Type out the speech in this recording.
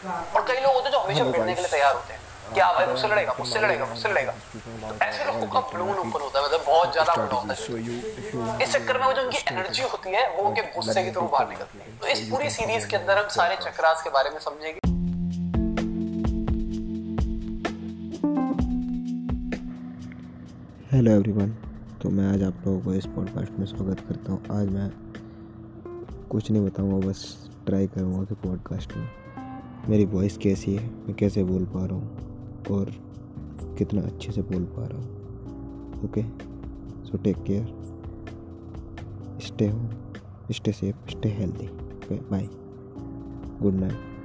और कई लोग होते हैं जो हमेशा भिड़ने के लिए तैयार होते हैं। क्या भाई मुझसे लड़ेगा मुझसे लड़ेगा मुझसे लड़ेगा। तो ऐसे लोगों का ब्लून ऊपर होता है मतलब बहुत ज़्यादा गुस्सा होता है। इस चक्कर में वो जो उनकी एनर्जी होती है वो उनके गुस्से की थ्रू बाहर निकलती है। तो इस पूरी सीरीज़ के अंदर हम सारे चक्रास के बारे में समझेंगे। हेलो एवरीवन तो मैं आज आप लोगों को इस पॉडकास्ट में स्वागत करता हूँ। आज मैं कुछ नहीं बताऊँगा बस ट्राई करूँगा कि पॉडकास्ट में। मेरी वॉइस कैसी है? मैं कैसे बोल पा रहा हूँ? और कितना अच्छे से बोल पा रहा हूँ। Okay so take care stay home stay safe stay healthy okay bye good night